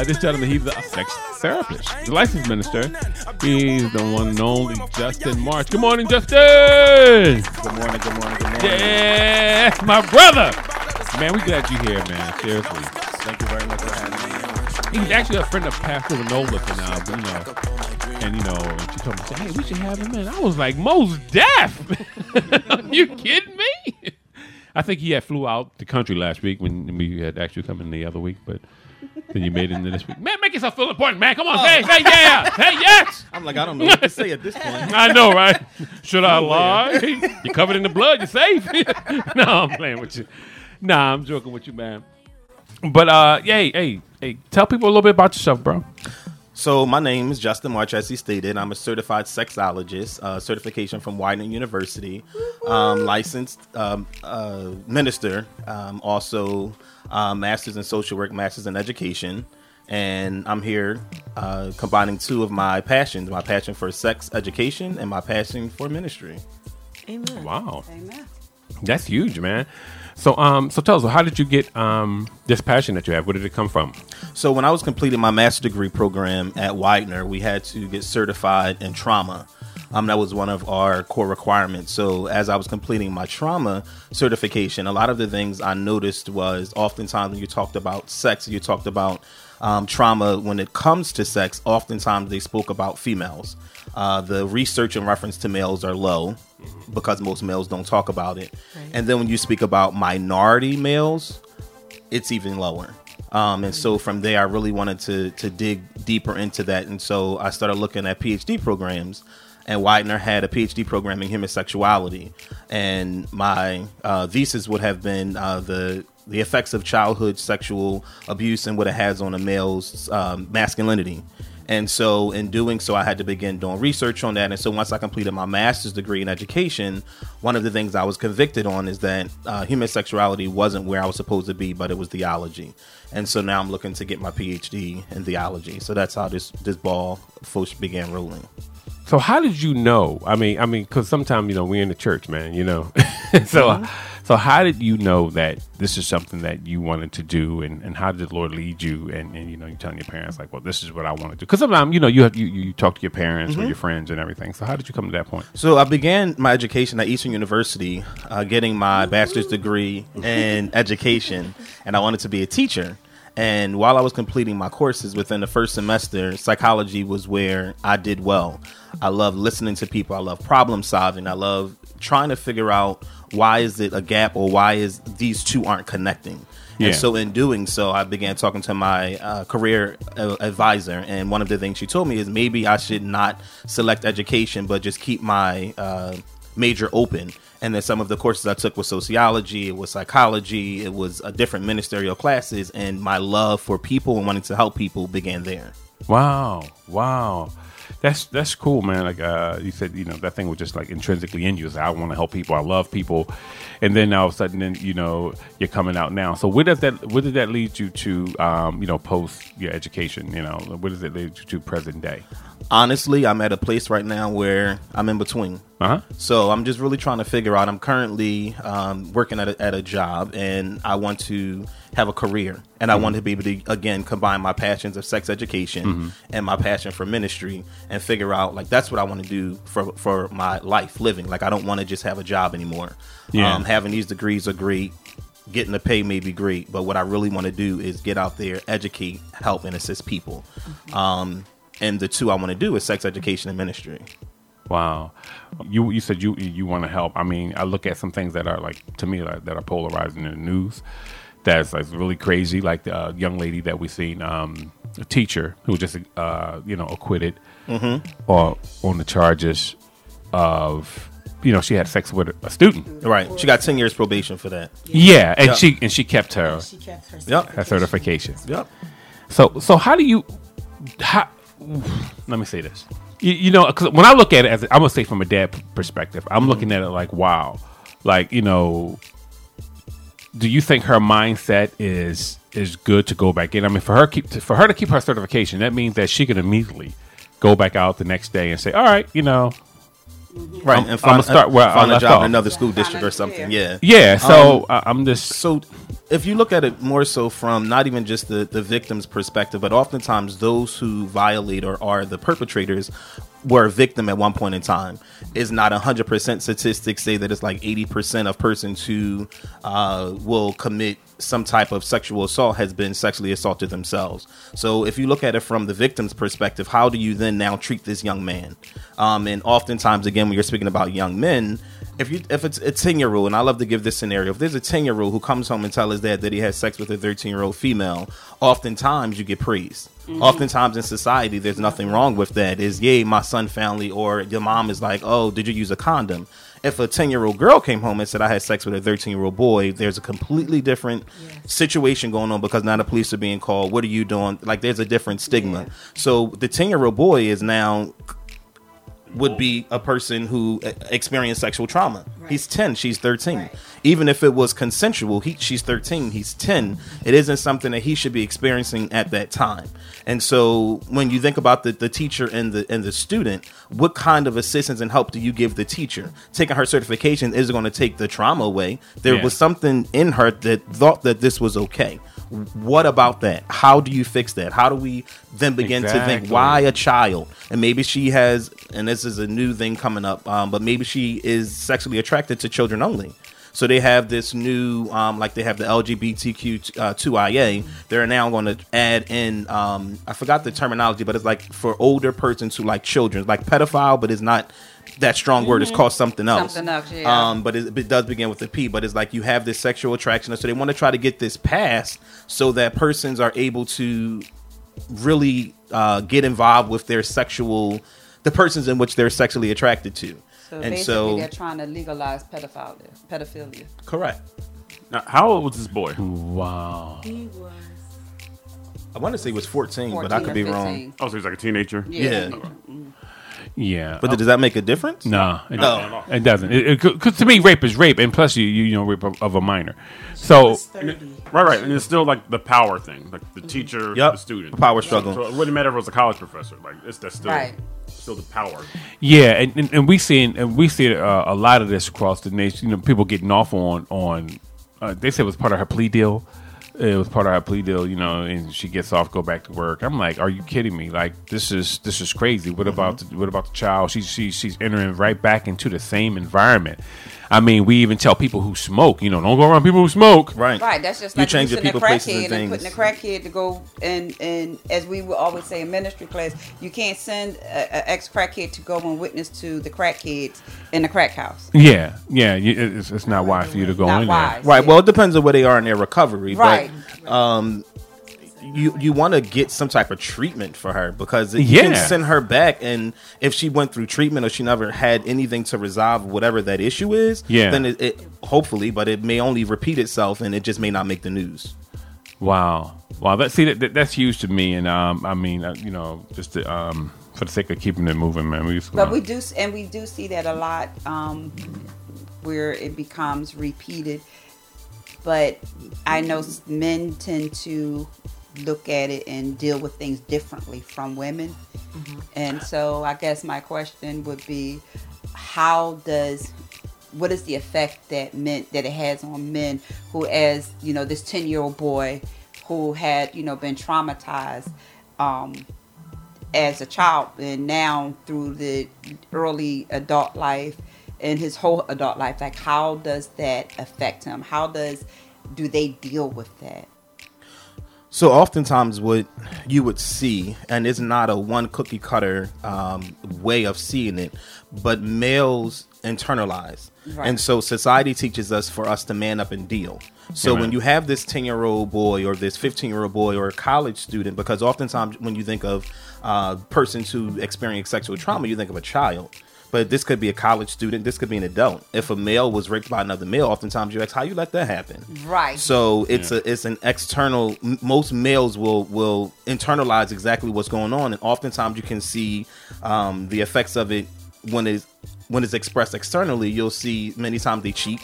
Uh, this gentleman, he's a sex therapist, the licensed minister. He's the one and only Justin March. Good morning, Justin. Good morning, good morning, good morning. Yeah, my brother. Man, we glad you're here, man. Seriously. Thank you very much for having me. He's actually a friend of Pastor Vanola, and uh, you know, and you know, and she told me, "Hey, we should have him in." I was like, "Most deaf? Are you kidding me?" I think he had flew out the country last week when we had actually come in the other week, but then you made it into this week. Man, make yourself feel important, man. Come on, say, say yeah, say yes. I'm like, I don't know what to say at this point. I know, right? Should I lie? You're covered in the blood. You're safe. no, I'm playing with you. Nah, I'm joking with you, man. But uh, hey, hey, hey, tell people a little bit about yourself, bro. So my name is Justin March, as he stated. I'm a certified sexologist, uh, certification from Widener University, um, licensed um, uh, minister, um, also uh, masters in social work, masters in education, and I'm here uh, combining two of my passions: my passion for sex education and my passion for ministry. Amen. Wow, Amen. that's huge, man. So, um, so tell us, how did you get um this passion that you have? Where did it come from? So when I was completing my master degree program at Widener, we had to get certified in trauma. Um, that was one of our core requirements. So as I was completing my trauma certification, a lot of the things I noticed was oftentimes when you talked about sex, you talked about um, trauma. When it comes to sex, oftentimes they spoke about females. Uh, the research and reference to males are low because most males don't talk about it. And then when you speak about minority males, it's even lower. Um, and so from there, I really wanted to to dig deeper into that, and so I started looking at PhD programs. And Widener had a PhD program in human sexuality, and my uh, thesis would have been uh, the the effects of childhood sexual abuse and what it has on a male's um, masculinity. And so, in doing so, I had to begin doing research on that. And so, once I completed my master's degree in education, one of the things I was convicted on is that uh, human sexuality wasn't where I was supposed to be, but it was theology. And so now I'm looking to get my PhD in theology. So that's how this this ball first began rolling. So, how did you know? I mean, I mean, because sometimes you know we're in the church, man. You know, so so how did you know that this is something that you wanted to do, and, and how did the Lord lead you? And, and you know, you're telling your parents like, well, this is what I want to do. Because sometimes you know you have you, you talk to your parents or your friends and everything. So, how did you come to that point? So I began my education at Eastern University, uh, getting my bachelor's degree in education, and I wanted to be a teacher. And while I was completing my courses within the first semester, psychology was where I did well. I love listening to people. I love problem solving. I love trying to figure out why is it a gap or why is these two aren't connecting. Yeah. And so in doing so, I began talking to my uh, career uh, advisor, and one of the things she told me is maybe I should not select education, but just keep my uh, major open. And then some of the courses I took was sociology, it was psychology, it was uh, different ministerial classes, and my love for people and wanting to help people began there. Wow, wow. That's that's cool, man. Like uh, you said, you know that thing was just like intrinsically in you. It's like, I want to help people. I love people, and then all of a sudden, then you know you're coming out now. So where does that where did that lead you to? Um, you know, post your education. You know, where does it lead you to present day? Honestly, I'm at a place right now where I'm in between. Uh huh. So I'm just really trying to figure out. I'm currently um, working at a, at a job, and I want to have a career, and I want to be able to again combine my passions of sex education and my passion for ministry, and figure out like that's what I want to do for for my life living. Like I don't want to just have a job anymore. Yeah. Um, having these degrees are great. Getting the pay may be great, but what I really want to do is get out there, educate, help, and assist people. Um, and the two I want to do is sex education and ministry. Wow. You you said you you want to help. I mean, I look at some things that are like to me like, that are polarizing in the news. That's like really crazy. Like the uh, young lady that we've seen, um, a teacher who was just uh, you know acquitted or on the charges of you know she had sex with a student. Right. She got ten years probation for that. Yeah, and Yeah. she and she kept her She kept her. Yep. her certification. Yep. So so how do you how let me say this. You, you know, 'cause when I look at it as I'm gonna say from a dad perspective, I'm looking at it like, wow, like you know, do you think her mindset is is good to go back in? I mean, for her keep for her to keep her certification, that means that she can immediately go back out the next day and say, all right, you know, right, I'm- and find, I'ma start where I find a job off. in another school district or something. career. Yeah, Yeah, so Um, I- I'm just So, if you look at it more so from not even just the, the victim's perspective, but oftentimes those who violate or are the perpetrators were a victim at one point in time is not 100% statistics say that it's like 80% of persons who uh, will commit some type of sexual assault has been sexually assaulted themselves. So if you look at it from the victim's perspective, how do you then now treat this young man? Um, and oftentimes, again, when you're speaking about young men, if you if it's a 10 year old, and I love to give this scenario, if there's a 10 year old who comes home and tells his dad that he has sex with a 13 year old female, oftentimes you get praised. Mm-hmm. Oftentimes in society, there's nothing wrong with that. Is yay, my son family, or your mom is like, oh, did you use a condom? If a 10 year old girl came home and said, I had sex with a 13 year old boy, there's a completely different situation going on because now the police are being called. What are you doing? Like, there's a different stigma. So the 10 year old boy is now would be a person who uh, experienced sexual trauma. He's 10, she's 13. Right. Even if it was consensual, he, she's 13, he's 10. It isn't something that he should be experiencing at that time. And so when you think about the, the teacher and the and the student, what kind of assistance and help do you give the teacher? Taking her certification isn't going to take the trauma away. There Yeah. was something in her that thought that this was okay. What about that? How do you fix that? How do we then begin to think why a child and maybe she has and this is a new thing coming up um, but maybe she is sexually attracted to children only so they have this new um, like they have the lgbtq uh, 2ia they're now going to add in um, i forgot the terminology but it's like for older persons who like children like pedophile but it's not that strong word it's called something else Something else, yeah. um, but it, it does begin with a P. But it's like you have this sexual attraction, so they want to try to get this passed so that persons are able to really uh, get involved with their sexual, the persons in which they're sexually attracted to. So and basically, so, they're trying to legalize pedophilia. Pedophilia. correct. Now, how old was this boy? wow. He was. I want to say he was 14, 14 but I could be 15. wrong. Oh, so he's like a teenager. Yeah. Yeah, But does that make a difference? Nah, it, No. it doesn't. Because to me, rape is rape, and plus you you, you know rape of, of a minor. So Right, right, and it's still like the power thing, like the mm-hmm. teacher, Yep. the student, The power struggle. So it wouldn't matter if it was a college professor. Like it's that's still Right. Still the power. yeah, and, and, and we see and we see uh, a lot of this across the nation. You know, people getting off on on. Uh, they said it was part of her plea deal. It was part of her plea deal, you know, and she gets off, go back to work. I'm like, are you kidding me? Like this is this is crazy. What about the, what about the child? She's she, she's entering right back into the same environment. I mean, we even tell people who smoke, you know, don't go around people who smoke. Right. Right, that's just You like change the using a people, places, and crackhead and, things. putting a crackhead to go and and as we would always say in ministry class, you can't send an ex crackhead to go and witness to the crackheads in the crack house. Yeah, yeah, you, it's, it's not wise for you to go Not in wise. Right. Well, it depends on where they are in their recovery. Right. But um, you you want to get some type of treatment for her because you can send her back, and if she went through treatment or she never had anything to resolve whatever that issue is, Yeah. then it, it hopefully, but it may only repeat itself, and it just may not make the news. Wow, wow. That see that, that that's huge to me, and um, I mean, uh, you know, just to, um, for the sake of keeping it moving, man. We just But we do, and we do see that a lot um, where it becomes repeated. But I know men tend to look at it and deal with things differently from women. And so I guess my question would be how does what is the effect that men that it has on men who as you know this 10 year old boy who had you know been traumatized um, as a child and now through the early adult life and his whole adult life like how does that affect him? How does do they deal with that So oftentimes, what you would see, and it's not a one cookie cutter um, way of seeing it, but males internalize, Right. and so society teaches us for us to man up and deal. So Amen. when you have this ten year old boy or this fifteen year old boy or a college student, because oftentimes when you think of uh, persons who experience sexual trauma, you think of a child. But this could be a college student. This could be an adult. If a male was raped by another male, oftentimes you ask, "How you let that happen?" right So it's a it's an external. m- Most males will will internalize exactly what's going on, and oftentimes you can see um, the effects of it when it's when it's expressed externally. You'll see many times they cheat,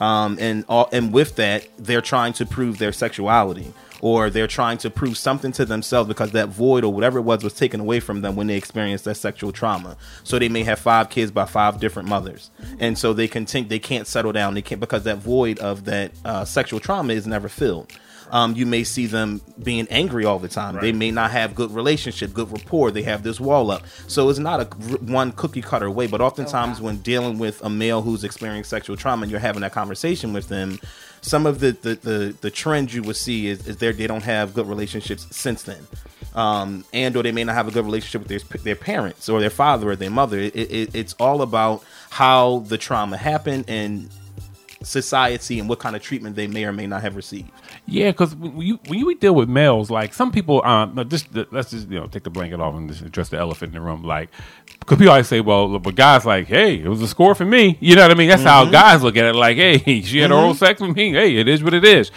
um, and all, and with that they're trying to prove their sexuality, or they're trying to prove something to themselves because that void or whatever it was was taken away from them when they experienced that sexual trauma. So they may have five kids by five different mothers, and so they continue. They can't settle down. They can't because that void of that uh, sexual trauma is never filled. Um, you may see them being angry all the time. They may not have good relationship, good rapport. They have this wall up. So it's not a one cookie cutter way. But oftentimes, Okay. when dealing with a male who's experiencing sexual trauma and you're having that conversation with them, some of the the, the, the trends you will see is, is they they don't have good relationships since then. Um, and or they may not have a good relationship with their, their parents or their father or their mother. It, it, it's all about how the trauma happened and society and what kind of treatment they may or may not have received. Yeah, because when you when you deal with males, like some people, um, just let's just you know take the blanket off and just address the elephant in the room. Like, because people always say, well, but guys like, hey, it was a score for me. You know what I mean? That's how guys look at it. Like, hey, she had oral sex with me. Hey, it is what it is.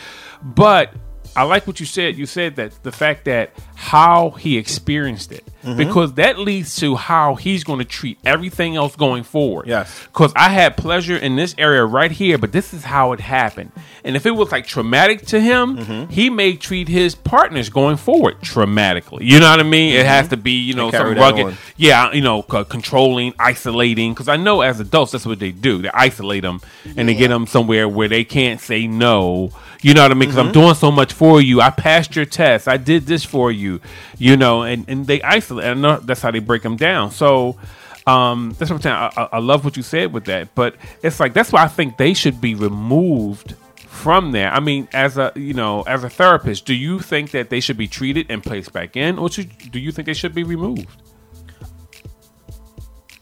But I like what you said. You said that the fact that how he experienced it, because that leads to how he's going to treat everything else going forward. Yes. Because I had pleasure in this area right here, but this is how it happened. And if it was like traumatic to him, Mm-hmm. he may treat his partners going forward traumatically. You know what I mean? It has to be, you know, some rugged. Yeah, you know, c- controlling, isolating. Because I know as adults, that's what they do. They isolate them and they get them somewhere where they can't say no. You know what I mean? Because I'm doing so much for you. I passed your test. I did this for you. You know, and, and they isolate. I know that's how they break them down. So um, that's what I'm saying. I, I, I love what you said with that. But it's like, that's why I think they should be removed from there. I mean, as a you know, as a therapist, do you think that they should be treated and placed back in, or should, do you think they should be removed?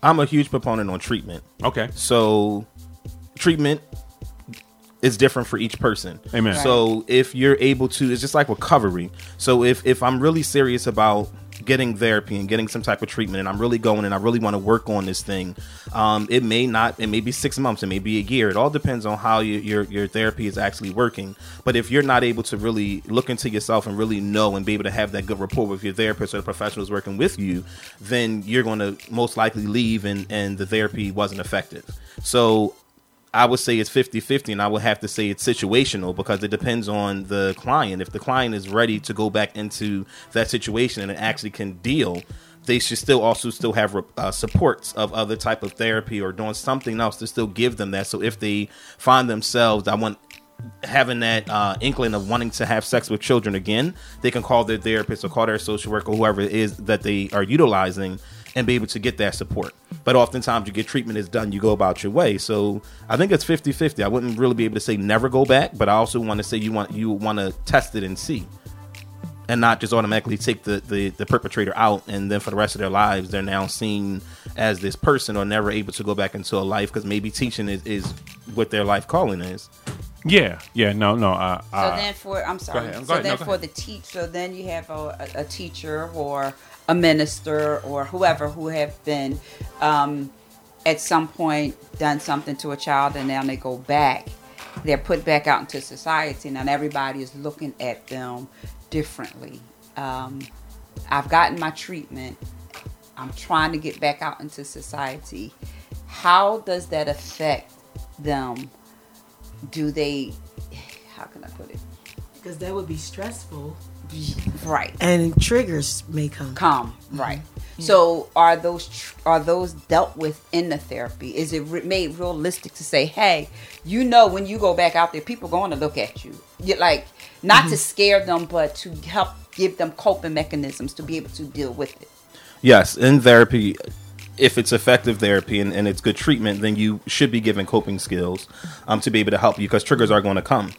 I'm a huge proponent on treatment. Okay. So treatment is different for each person. Amen. Right. So if you're able to, it's just like recovery. So if if I'm really serious about getting therapy and getting some type of treatment, and I'm really going and I really want to work on this thing, um, it may not. It may be six months. It may be a year. It all depends on how you, your your therapy is actually working. But if you're not able to really look into yourself and really know and be able to have that good rapport with your therapist or the professionals working with you, then you're going to most likely leave and and the therapy wasn't effective. So I would say it's 50 50, and I would have to say it's situational because it depends on the client. If the client is ready to go back into that situation and actually can deal, they should still also still have uh, supports of other type of therapy or doing something else to still give them that. So if they find themselves, I want having that uh, inkling of wanting to have sex with children again, they can call their therapist or call their social worker, whoever it is that they are utilizing, and be able to get that support. But oftentimes, you get treatment is done, you go about your way. So I think it's 50 50. I wouldn't really be able to say never go back, but I also want to say you want you want to test it and see. And not just automatically take the, the, the perpetrator out, and then for the rest of their lives, they're now seen as this person or never able to go back into a life because maybe teaching is, is what their life calling is. Yeah. Yeah. No. No. Uh, So uh, then for I'm sorry. ahead. Go So ahead. No, then go for ahead. the teach. So then you have a, a, a teacher or a minister or whoever who have been um, at some point done something to a child and now they go back. They're put back out into society and everybody is looking at them differently. Um, I've gotten my treatment. I'm trying to get back out into society. How does that affect them? Do they? How can I put it? because that would be stressful Right. and triggers may come. Come. Right. So are those tr- are those dealt with in the therapy? Is it re- made realistic to say, hey, you know, when you go back out there, people going to look at you. you like not to scare them, but to help give them coping mechanisms to be able to deal with it. Yes, in therapy, if it's effective therapy and, and it's good treatment, then you should be given coping skills um, to be able to help you because triggers are going to come.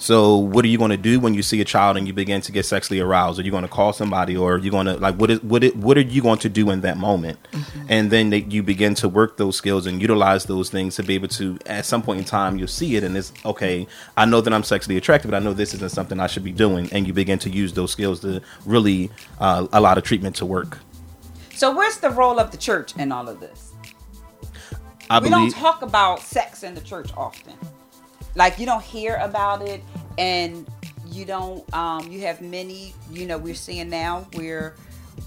So, what are you going to do when you see a child and you begin to get sexually aroused? Are you going to call somebody, or are you going to like what is what it, what are you going to do in that moment? And then they, you begin to work those skills and utilize those things to be able to, at some point in time, you'll see it and it's okay. I know that I'm sexually attracted, but I know this isn't something I should be doing. And you begin to use those skills to really uh, allow the treatment to work. So where's the role of the church in all of this? I we believe don't talk about sex in the church often. Like you don't hear about it, and you don't. Um, you have many. You know, we're seeing now where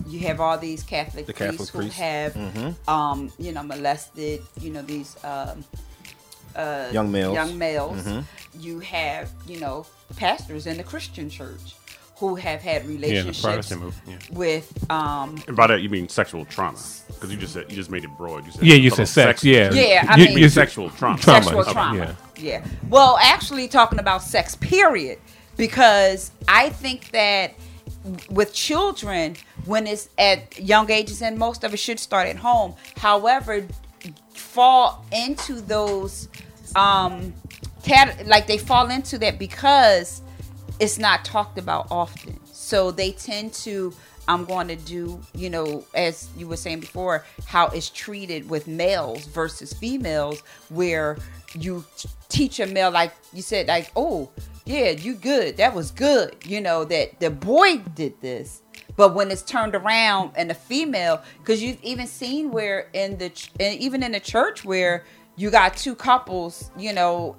you have all these Catholic The priests Catholic who priests. have, Mhm. um, you know, molested. You know these um, uh, Young males. Young males. Mhm. You have, you know, pastors in the Christian church who have had relationships Protestant move. Yeah. with um And by that you mean sexual trauma, because you just said you just made it broad. You said Yeah, you said sex. Yeah, Yeah, I You- mean- you- sexual trauma. Trauma. sexual Okay, trauma. yeah. Yeah. Well, actually, talking about sex, period, because I think that with children, when it's at young ages, and most of it should start at home. However, fall into those, um, cat like they fall into that because it's not talked about often. So they tend to. I'm going to do, you know, as you were saying before, how it's treated with males versus females, where you teach a male, like you said, like, oh, yeah, you good. That was good. You know, that the boy did this. But when it's turned around and the female, because you've even seen where in the, even in the church where you got two couples, you know,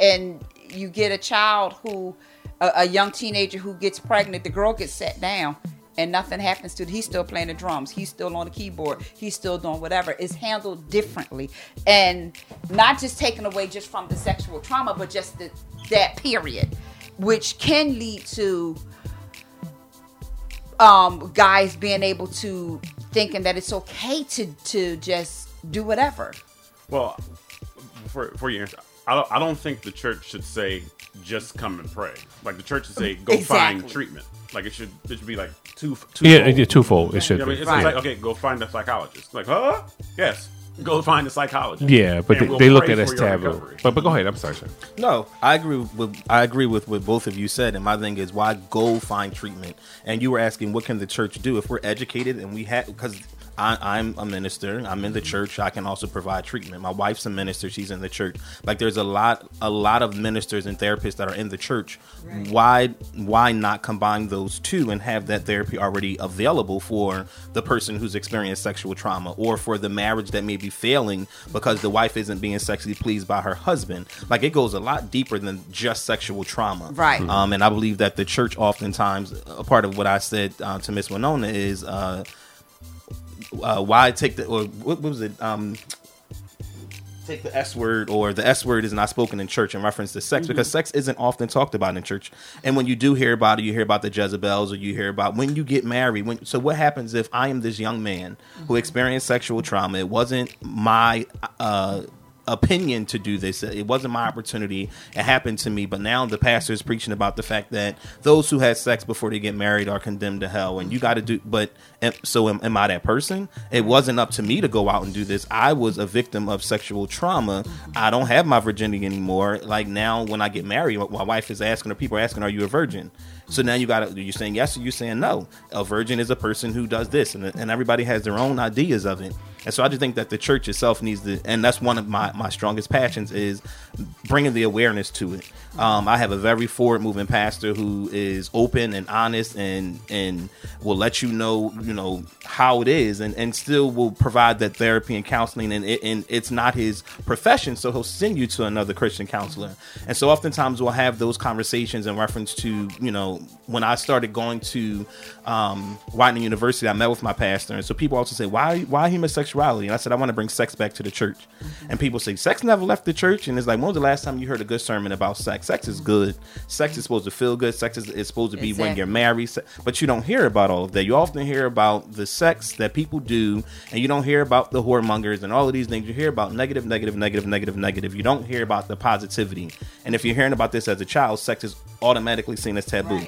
and you get a child who a, a young teenager who gets pregnant the girl gets set down and nothing happens to it. He's still playing the drums. He's still on the keyboard. He's still doing whatever. It's handled differently. And not just taken away just from the sexual trauma but just the, that period which can lead to um guys being able to thinking that it's okay to to just do whatever. Well, before, before you answer, I don't, I don't think the church should say just come and pray. Like the church should say go Exactly. find treatment. Like it should it should be like two two. Yeah, yeah, twofold. It should You know what I mean, be. it's Right. like okay, go find a psychologist. Like huh? Yes, go find a psychologist. Yeah, but they, we'll they look at it as taboo. recovery. But but go ahead. I'm sorry, sir. No, I agree with I agree with what both of you said, and my thing is why go find treatment. And you were asking what can the church do if we're educated and we have because I'm a minister, I'm in the church. I can also provide treatment. My wife's a minister; she's in the church. Like there's a lot, a lot of ministers and therapists that are in the church. Why, why not combine those two and have that therapy already available for the person who's experienced sexual trauma, or for the marriage that may be failing because the wife isn't being sexually pleased by her husband? Like it goes a lot deeper than just sexual trauma, Right. Um, and I believe that the church oftentimes, a part of what I said uh, to Miss Winona is. Uh, uh, why take the or what, what was it? Um, take the S word or the S word is not spoken in church in reference to sex because sex isn't often talked about in church. And when you do hear about it, you hear about the Jezebels or you hear about when you get married. When so, what happens if I am this young man who experienced sexual trauma? It wasn't my uh, opinion to do this. It wasn't my opportunity. It happened to me. But now the pastor is preaching about the fact that those who had sex before they get married are condemned to hell. And you got to do. But so am, am I that person? It wasn't up to me to go out and do this. I was a victim of sexual trauma. I don't have my virginity anymore. Like now, when I get married, my wife is asking, or people are asking, "Are you a virgin?" So now you got to. You saying yes or you saying no? A virgin is a person who does this, and and everybody has their own ideas of it. And so I just think that the church itself needs to, and that's one of my, my strongest passions is bringing the awareness to it. Um, I have a very forward moving pastor who is open and honest and and will let you know you know how it is and, and still will provide that therapy and counseling and it, and it's not his profession so he'll send you to another Christian counselor and so oftentimes we'll have those conversations in reference to you know when I started going to um, Widener University I met with my pastor. And so people also say why why homosexuality and I said I want to bring sex back to the church. And people say sex never left the church? And it's like when was the last time you heard a good sermon about sex? Sex is good. Sex is supposed to feel good. Sex is, is supposed to be when you're married. But you don't hear about all of that. You often hear about the sex that people do and you don't hear about the whoremongers and all of these things. You hear about negative negative negative negative negative. You don't hear about the positivity. And if you're hearing about this as a child sex is automatically seen as taboo. Right.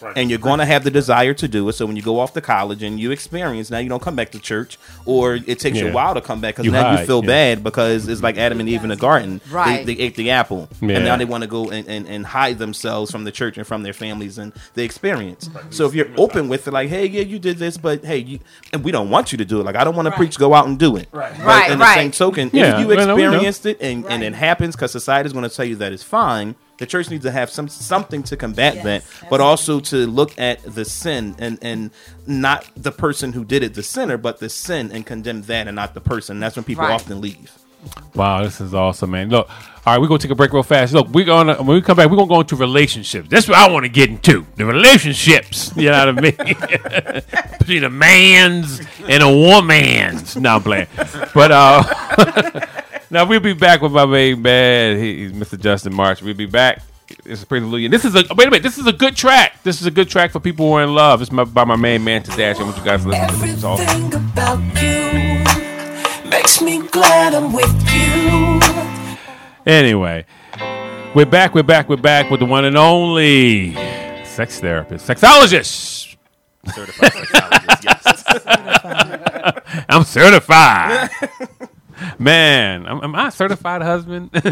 Right. and you're going to have the desire to do it so when you go off to college and you experience now you don't come back to church or it takes you a while to come back because You now you feel yeah. bad because it's like adam and eve in the garden Right. they, they ate the apple Yeah. and now they want to go and, and, and hide themselves from the church and from their families and the experience. So if you're open with it, like, hey, yeah, you did this, but hey, you, and we don't want you to do it. Like, I don't want to preach, go out and do it. Right. Right, in the right. same token, Yeah, if you well, no, experienced it and, and it happens because society is going to tell you that it's fine, the church needs to have some something to combat Yes, that, that's but also to look at the sin and and not the person who did it, the sinner, but the sin and condemn that and not the person. That's when people Right. often leave. Wow, this is awesome, man. Look, all right, we're gonna take a break real fast. Look, we're gonna when we come back, we're gonna go into relationships. That's what I want to get into. The relationships. You know what I mean? Between a man's and a woman's. No, I'm playing. But uh now we'll be back with my main man. He, he's Mr. Justin March. We'll be back It's a pretty Hallelujah. This is a wait a minute. This is a good track. This is a good track for people who are in love. It's my, by my main man to Dash. I want you guys to listen to this. It's awesome. Everything about you makes me glad I'm with you. Anyway, we're back. We're back. We're back with the one and only sex therapist, sexologist. Certified sexologist, yes. I'm certified. Man, am, am I a certified husband? no.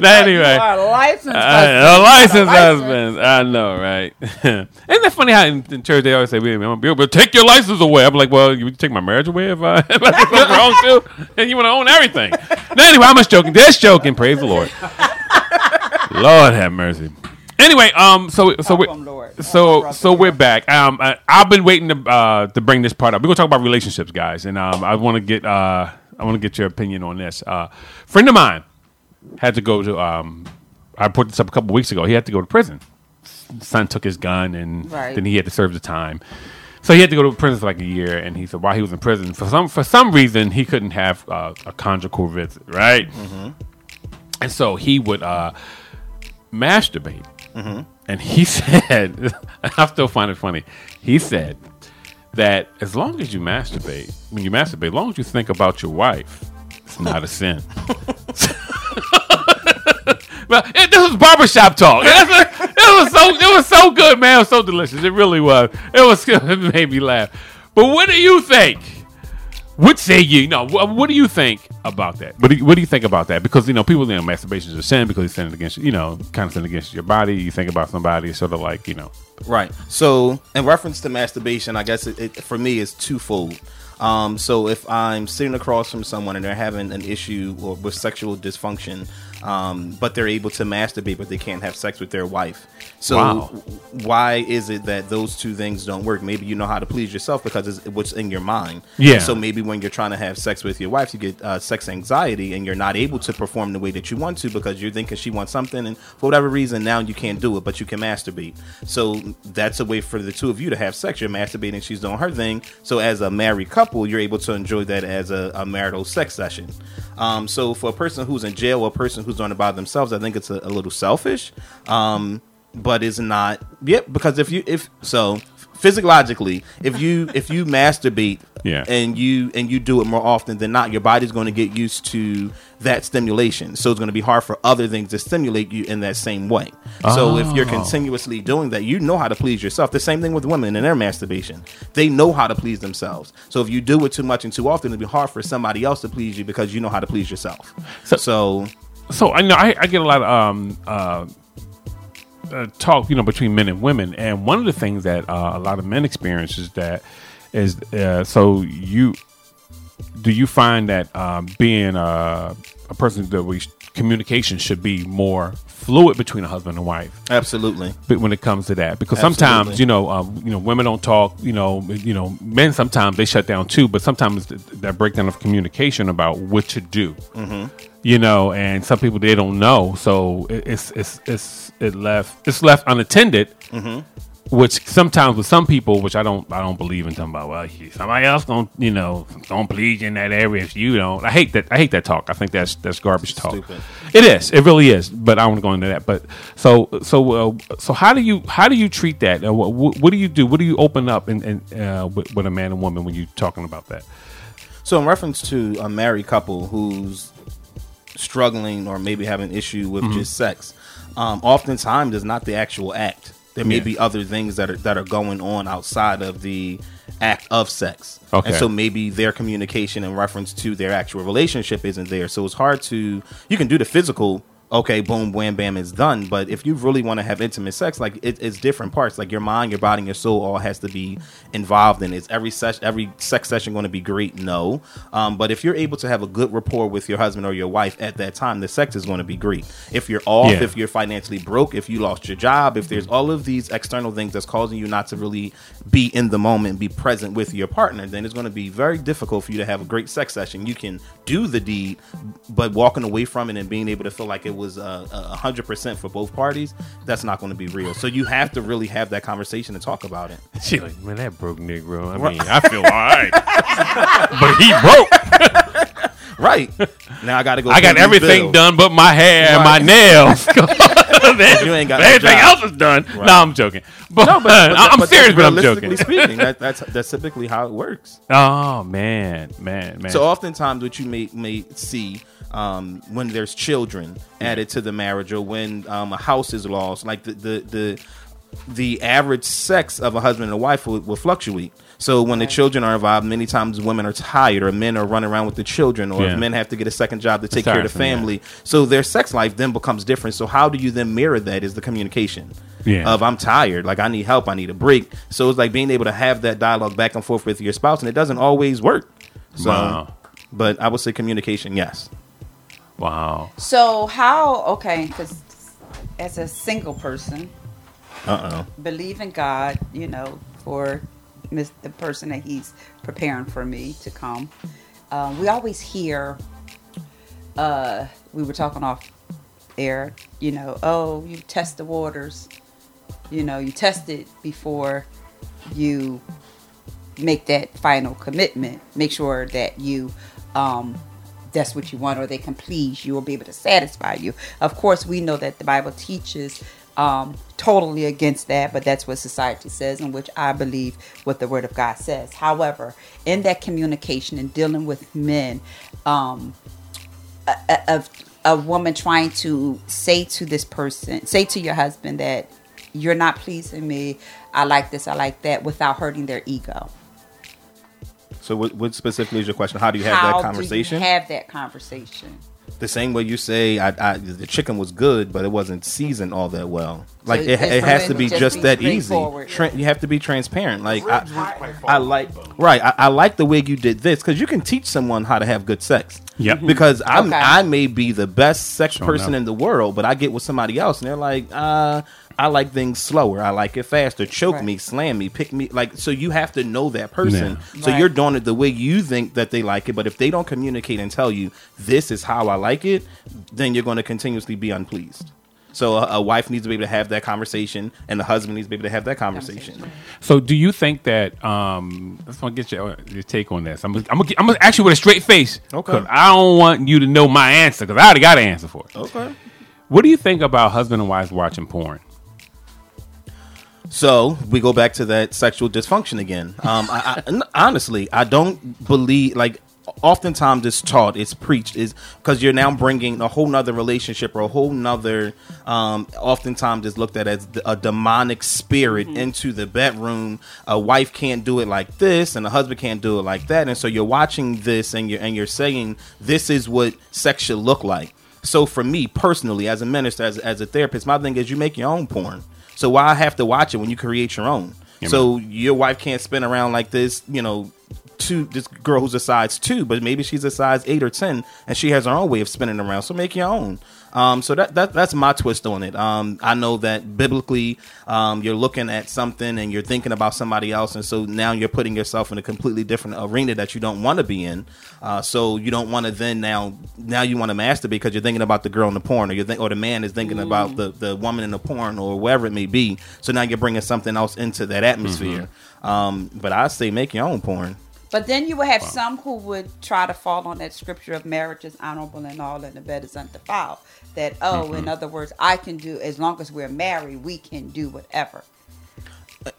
no, anyway. licensed. Uh, a licensed husband. I know, right? Isn't that funny how in, in church they always say, "We will be able to take your license away." I'm like, "Well, you take my marriage away if I, if I do something wrong too, and you want to own everything." no, anyway, I'm just joking. Just joking. Praise the Lord. Lord have mercy. Anyway, um, so so we, so so we're back. Um, I, I've been waiting to uh to bring this part up. We're gonna talk about relationships, guys, and um, I want to get uh I want to get your opinion on this. Uh, friend of mine had to go to um, I put this up a couple weeks ago. He had to go to prison. Son took his gun, and Right. then he had to serve the time. So he had to go to prison for like a year, and he said while he was in prison, for some for some reason he couldn't have uh, a conjugal visit, right? And so he would uh, masturbate. Mm-hmm. And he said, I still find it funny. He said that as long as you masturbate, when you masturbate, as long as you think about your wife, it's not a sin. Well, it, this was barbershop talk. It was, it was so it was so good, man. It was so delicious. It really was. It was it made me laugh. But what do you think? What say you? No, what, do you think about that? What do you, what do you think about that? Because you know, people you know masturbation is a sin because it's sinning against you know, kind of sin against your body. You think about somebody, sort of like you know, Right. So, in reference to masturbation, I guess it, it for me is twofold. Um, so, if I'm sitting across from someone and they're having an issue or with sexual dysfunction, um, but they're able to masturbate, but they can't have sex with their wife. So, Wow. why is it that those two things don't work? Maybe you know how to please yourself because it's what's in your mind. Yeah. So maybe when you're trying to have sex with your wife, you get uh, sex anxiety and you're not able to perform the way that you want to because you're thinking she wants something, and for whatever reason now you can't do it, but you can masturbate. So that's a way for the two of you to have sex. You're masturbating, she's doing her thing. So as a married couple, you're able to enjoy that as a, a marital sex session. Um, so for a person who's in jail or a person who's doing it by themselves, I think it's a, a little selfish. Um, but it's not yep because if you if so physiologically if you if you masturbate Yeah. and you and you do it more often than not your body's going to get used to that stimulation so it's going to be hard for other things to stimulate you in that same way so if you're Oh. continuously doing that you know how to please yourself the same thing with women in their masturbation they know how to please themselves so if you do it too much and too often it'll be hard for somebody else to please you because you know how to please yourself So- so so I know I, I get a lot of um, uh, uh, talk, you know, between men and women, and one of the things that uh, a lot of men experience is that is uh, so you do you find that um, being uh, a person that we communication should be more fluid between a husband and wife? Absolutely. But when it comes to that. Because sometimes you know um, you know women don't talk you know you know men sometimes they shut down too. But sometimes th- that breakdown of communication about what to do. Mm-hmm. You know and some people they don't know so it, it's it's it's it left it's left unattended Mm-hmm. which sometimes with some people which i don't i don't believe in talking about well somebody else don't you know don't please in that area if you don't i hate that i hate that talk i think that's that's garbage talk Stupid. it is. It really is. But I want to go into that. But so so uh, so how do you how do you treat that? Uh, what, what, what do you do? What do you open up in, in, uh, with, with a man and woman when you're talking about that? So, in reference to a married couple who's struggling or maybe having an issue with Mm-hmm. just sex, um, oftentimes it's not the actual act. There may Yeah. be other things that are that are going on outside of the act of sex. Okay. And so maybe their communication in reference to their actual relationship isn't there. So it's hard to you can do the physical okay, boom, wham, bam, it's done. But if you really want to have intimate sex, like it, it's different parts. Like your mind, your body, and your soul all has to be involved in it. Is every session, every sex session going to be great? No. Um, but if you're able to have a good rapport with your husband or your wife at that time, the sex is going to be great. If you're off, Yeah. if you're financially broke, if you lost your job, if there's all of these external things that's causing you not to really be in the moment, be present with your partner, then it's going to be very difficult for you to have a great sex session. You can do the deed, but walking away from it and being able to feel like it was uh, a hundred percent for both parties, that's not going to be real. So you have to really have that conversation and talk about it. She like, man, that broke Negro. I mean, I feel all right, but he broke. right now, I got to go. I got everything bills. done but my hair and my Right. nails. You ain't got everything else is done. No, I'm joking. But, No, but, but I'm but serious, but I'm joking. speaking, that, that's that's typically how it works. Oh man, man, man. So oftentimes, what you may may see um, when there's children added to the marriage, or when um, a house is lost, like the the the, the average sex of a husband and a wife will, will fluctuate. So when the children are involved, many times women are tired, or men are running around with the children, or Yeah. men have to get a second job to take care of the tiresome, yeah. family. So their sex life then becomes different. So how do you then mirror that? Is the communication? Yeah. Of I'm tired, like I need help, I need a break. So it's like being able to have that dialogue back and forth with your spouse, and it doesn't always work. So, Wow. but I would say communication, yes. Wow. So how? Okay, because as a single person, Uh oh. believe in God, you know, for mis- the person that He's preparing for me to come. Um, we always hear, uh, we were talking off air, you know, oh, you test the waters, you know, you test it before you make that final commitment. Make sure that you, um, that's what you want, or they can please you or be able to satisfy you. Of course, we know that the Bible teaches um, totally against that, but that's what society says, and which I believe what the Word of God says. However, in that communication and dealing with men, um, a, a, a woman trying to say to this person, say to your husband that you're not pleasing me, I like this, I like that, without hurting their ego. So, what, what specifically is your question? How do you have How that conversation? Do you have that conversation? the same way you say, I, I, the chicken was good, but it wasn't seasoned all that well. Like So it, it's it has to be just just be that easy. straightforward. Tra- you have to be transparent. Like I, I like, right? I, I like the way you did this because you can teach someone how to have good sex. Yep. Because I'm, Okay. I may be the best sex Sure person enough. in the world, but I get with somebody else, and they're like, uh, I like things slower. I like it faster. Choke Right. me, slam me, pick me. Like so, you have to know that person. So Right. you're doing it the way you think that they like it. But if they don't communicate and tell you this is how I like it, then you're going to continuously be unpleased. So a, a wife needs to be able to have that conversation, and the husband needs to be able to have that conversation. So, do you think that? Um, I just want to get your, your take on this. I'm gonna, I'm gonna, I'm gonna ask you with a straight face. Okay. I don't want you to know my answer because I already got an answer for it. Okay. What do you think about husband and wives watching porn? So we go back to that sexual dysfunction again. Um, I, I, honestly, I don't believe like. Oftentimes, it's taught, it's preached, is because you're now bringing a whole nother relationship or a whole nother. Um, oftentimes, it's looked at as a demonic spirit into the bedroom. A wife can't do it like this, and a husband can't do it like that. And so you're watching this, and you're and you're saying this is what sex should look like. So for me personally, as a minister, as, as a therapist, my thing is you make your own porn. So why I have to watch it when you create your own? Yeah, so your wife can't spin around like this, you know, two this girl who's a size two, but maybe she's a size eight or ten, and she has her own way of spinning around. So make your own. Um, so that, that that's my twist on it. Um, I know that biblically, um, you're looking at something and you're thinking about somebody else, and so now you're putting yourself in a completely different arena that you don't want to be in. Uh, so you don't want to then now now you want to masturbate because you're thinking about the girl in the porn, or you think, or the man is thinking about the the woman in the porn, or wherever it may be. So now you're bringing something else into that atmosphere. Um, but I say make your own porn. But then you would have some who would try to fall on that scripture of marriage is honorable and all, and the bed is undefiled. That oh, Mm-hmm. in other words, I can do as long as we're married, we can do whatever.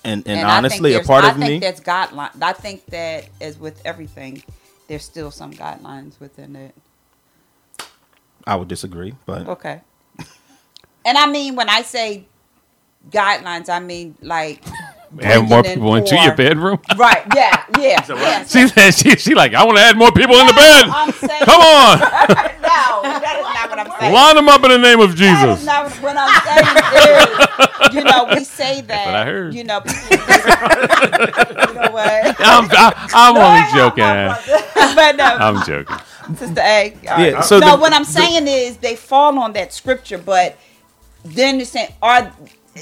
And and, I think honestly, a there's- part I of me. think that's guideline. I think that as with everything, there's still some guidelines within it. I would disagree, but Okay. And I mean, when I say guidelines, I mean like Add more bringing in people into your bedroom. Right? Yeah. Yeah. yeah. she said she, she like I want to add more people in the bed. I'm saying, Come on, no, that is not what I'm saying. line them up in the name of That is Jesus. not what I'm saying. Is, you know, we say that. what I heard. You know, people, you know what? I'm, I, I'm only joking. but no, I'm joking. Sister A. Yeah, so no, the- what I'm the- saying is they fall on that scripture, but then they're saying, are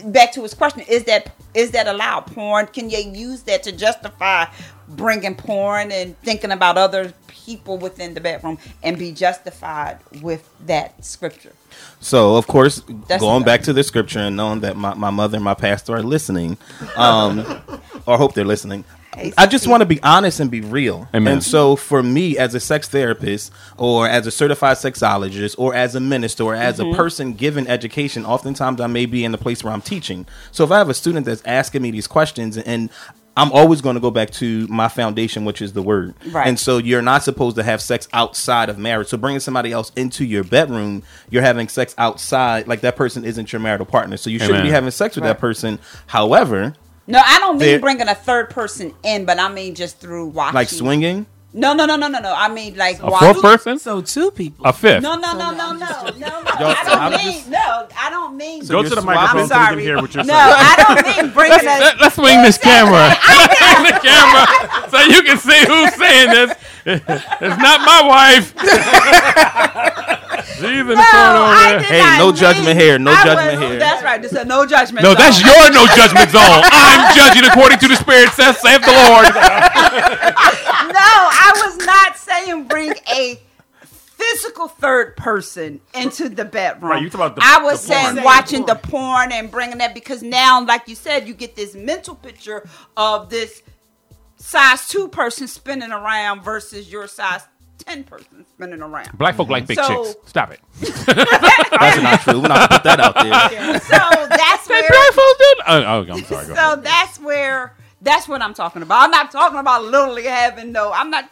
back to his question: Is that is that allowed? Porn? Can you use that to justify bringing porn and thinking about other people within the bedroom and be justified with that scripture? So, of course, That's going back to the scripture and knowing that my, my mother and my pastor are listening, um, or hope they're listening, I just want to be honest and be real. Amen. And so for me as a sex therapist or as a certified sexologist or as a minister or as Mm-hmm. a person given education, oftentimes I may be in the place where I'm teaching. So if I have a student that's asking me these questions and I'm always going to go back to my foundation, which is the word. Right. And so you're not supposed to have sex outside of marriage. So bringing somebody else into your bedroom, you're having sex outside, like that person isn't your marital partner. So you shouldn't be having sex with Right. that person. However, No, I don't mean bringing a third person in, but I mean just through watching. like swinging. No, no, no, no, no, no. I mean like A watching. fourth person? So two people. A fifth? No, no, no, no, no, no, no. I don't I'm mean just- no. I don't mean. Go to the microphone I'm so we can sorry. hear what you're no, saying. I don't mean bringing a. Let, us swing this camera. Swing the camera so you can see who's saying this. It's not my wife. She's in the No, corner over there. Hey, no mean- judgment here, no I judgment was- here. That's right. This is no judgment. No, zone. that's your no judgment zone. I'm judging according to the Spirit, says, saith the Lord. No, I was not saying bring a physical third person into the bedroom. Right, you talk about the- I was the saying porn. watching the porn and bringing that because now, like you said, you get this mental picture of this size two person spinning around versus your size ten person spinning around. Black folk like big So- chicks. Stop it. That's not true. We're not gonna put that out there. So that's where. black folk did. Oh, oh, I'm sorry. Go So ahead. that's where. That's what I'm talking about. I'm not talking about literally having no. I'm not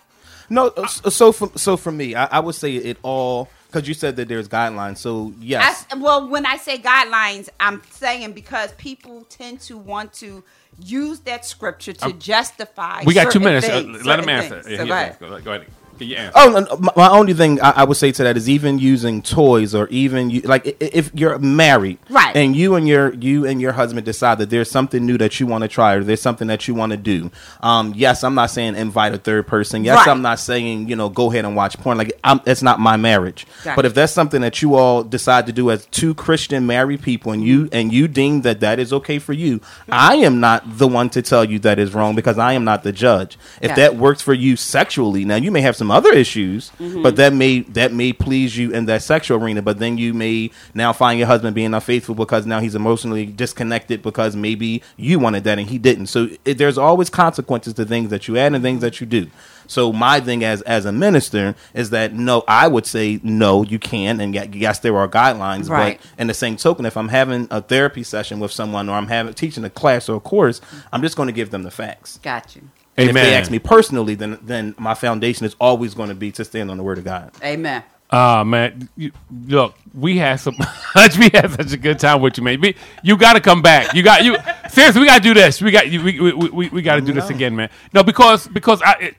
No, uh, so for so for me, I, I would say it all because you said that there's guidelines. So I yes, s well, when I say guidelines, I'm saying because people tend to want to use that scripture to justify. We got two certain minutes. Uh, let him answer. Yeah, So go has ahead. to answer. Go ahead. Get your answer. Oh, no, no, my, my only thing I, I would say to that is even using toys or even you, like if you're married, Right. and you and your you and your husband decide that there's something new that you want to try or there's something that you want to do. Um, yes, I'm not saying invite a third person. Yes, Right. I'm not saying you know go ahead and watch porn. Like I'm, it's not my marriage. Gotcha. But if that's something that you all decide to do as two Christian married people and you and you deem that that is okay for you, I am not the one to tell you that is wrong because I am not the judge. If Gotcha. that works for you sexually, now you may have some other issues, Mm-hmm. but that may that may please you in that sexual arena. But then you may now find your husband being unfaithful because now he's emotionally disconnected because maybe you wanted that and he didn't. So it, there's always consequences to things that you add and things that you do. So my thing as as a minister is that no, I would say no, you can, and yes, there are guidelines. Right. But in the same token, if I'm having a therapy session with someone or I'm having teaching a class or a course, I'm just going to give them the facts. Got you. And if they ask me personally, then then my foundation is always going to be to stand on the word of God. Amen. Oh man, you, look, we had some, much. We had such a good time with you, man. We, you got to come back. You got you. Seriously, we got to do this. We got you. We we, we, we got to do this again, man. No, because because I. It,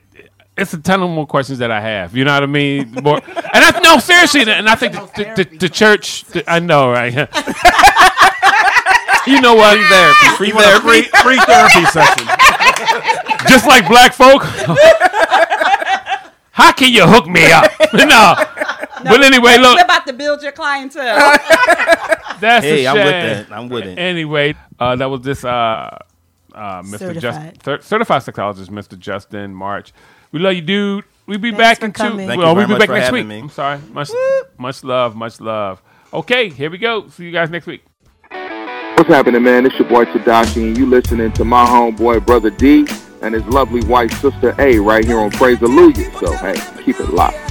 it's a ton of more questions that I have. You know what I mean? More, and I no seriously, and I think the, the, the, the church. the- I know, right? you know what? Therapy, free You want a free, free therapy session. Just like black folk. How can you hook me up? no. But anyway, look, We're about to build your clientele. that's Hey, a I'm with shame. that. I'm with it. Anyway, uh, that was this uh, uh, Mr. Just, Certified. cer- certified sexologist, Mr. Justin March. We love you, dude. We'll be Thanks back for in two. Thank well, you very we'll be much back for next week. me. I'm sorry. Much, much love, much love. Okay, here we go. See you guys next week. What's happening, man? It's your boy Tadashi, and you listening to my homeboy brother D and his lovely wife sister A right here on Praise Hallelujah. So hey, keep it locked.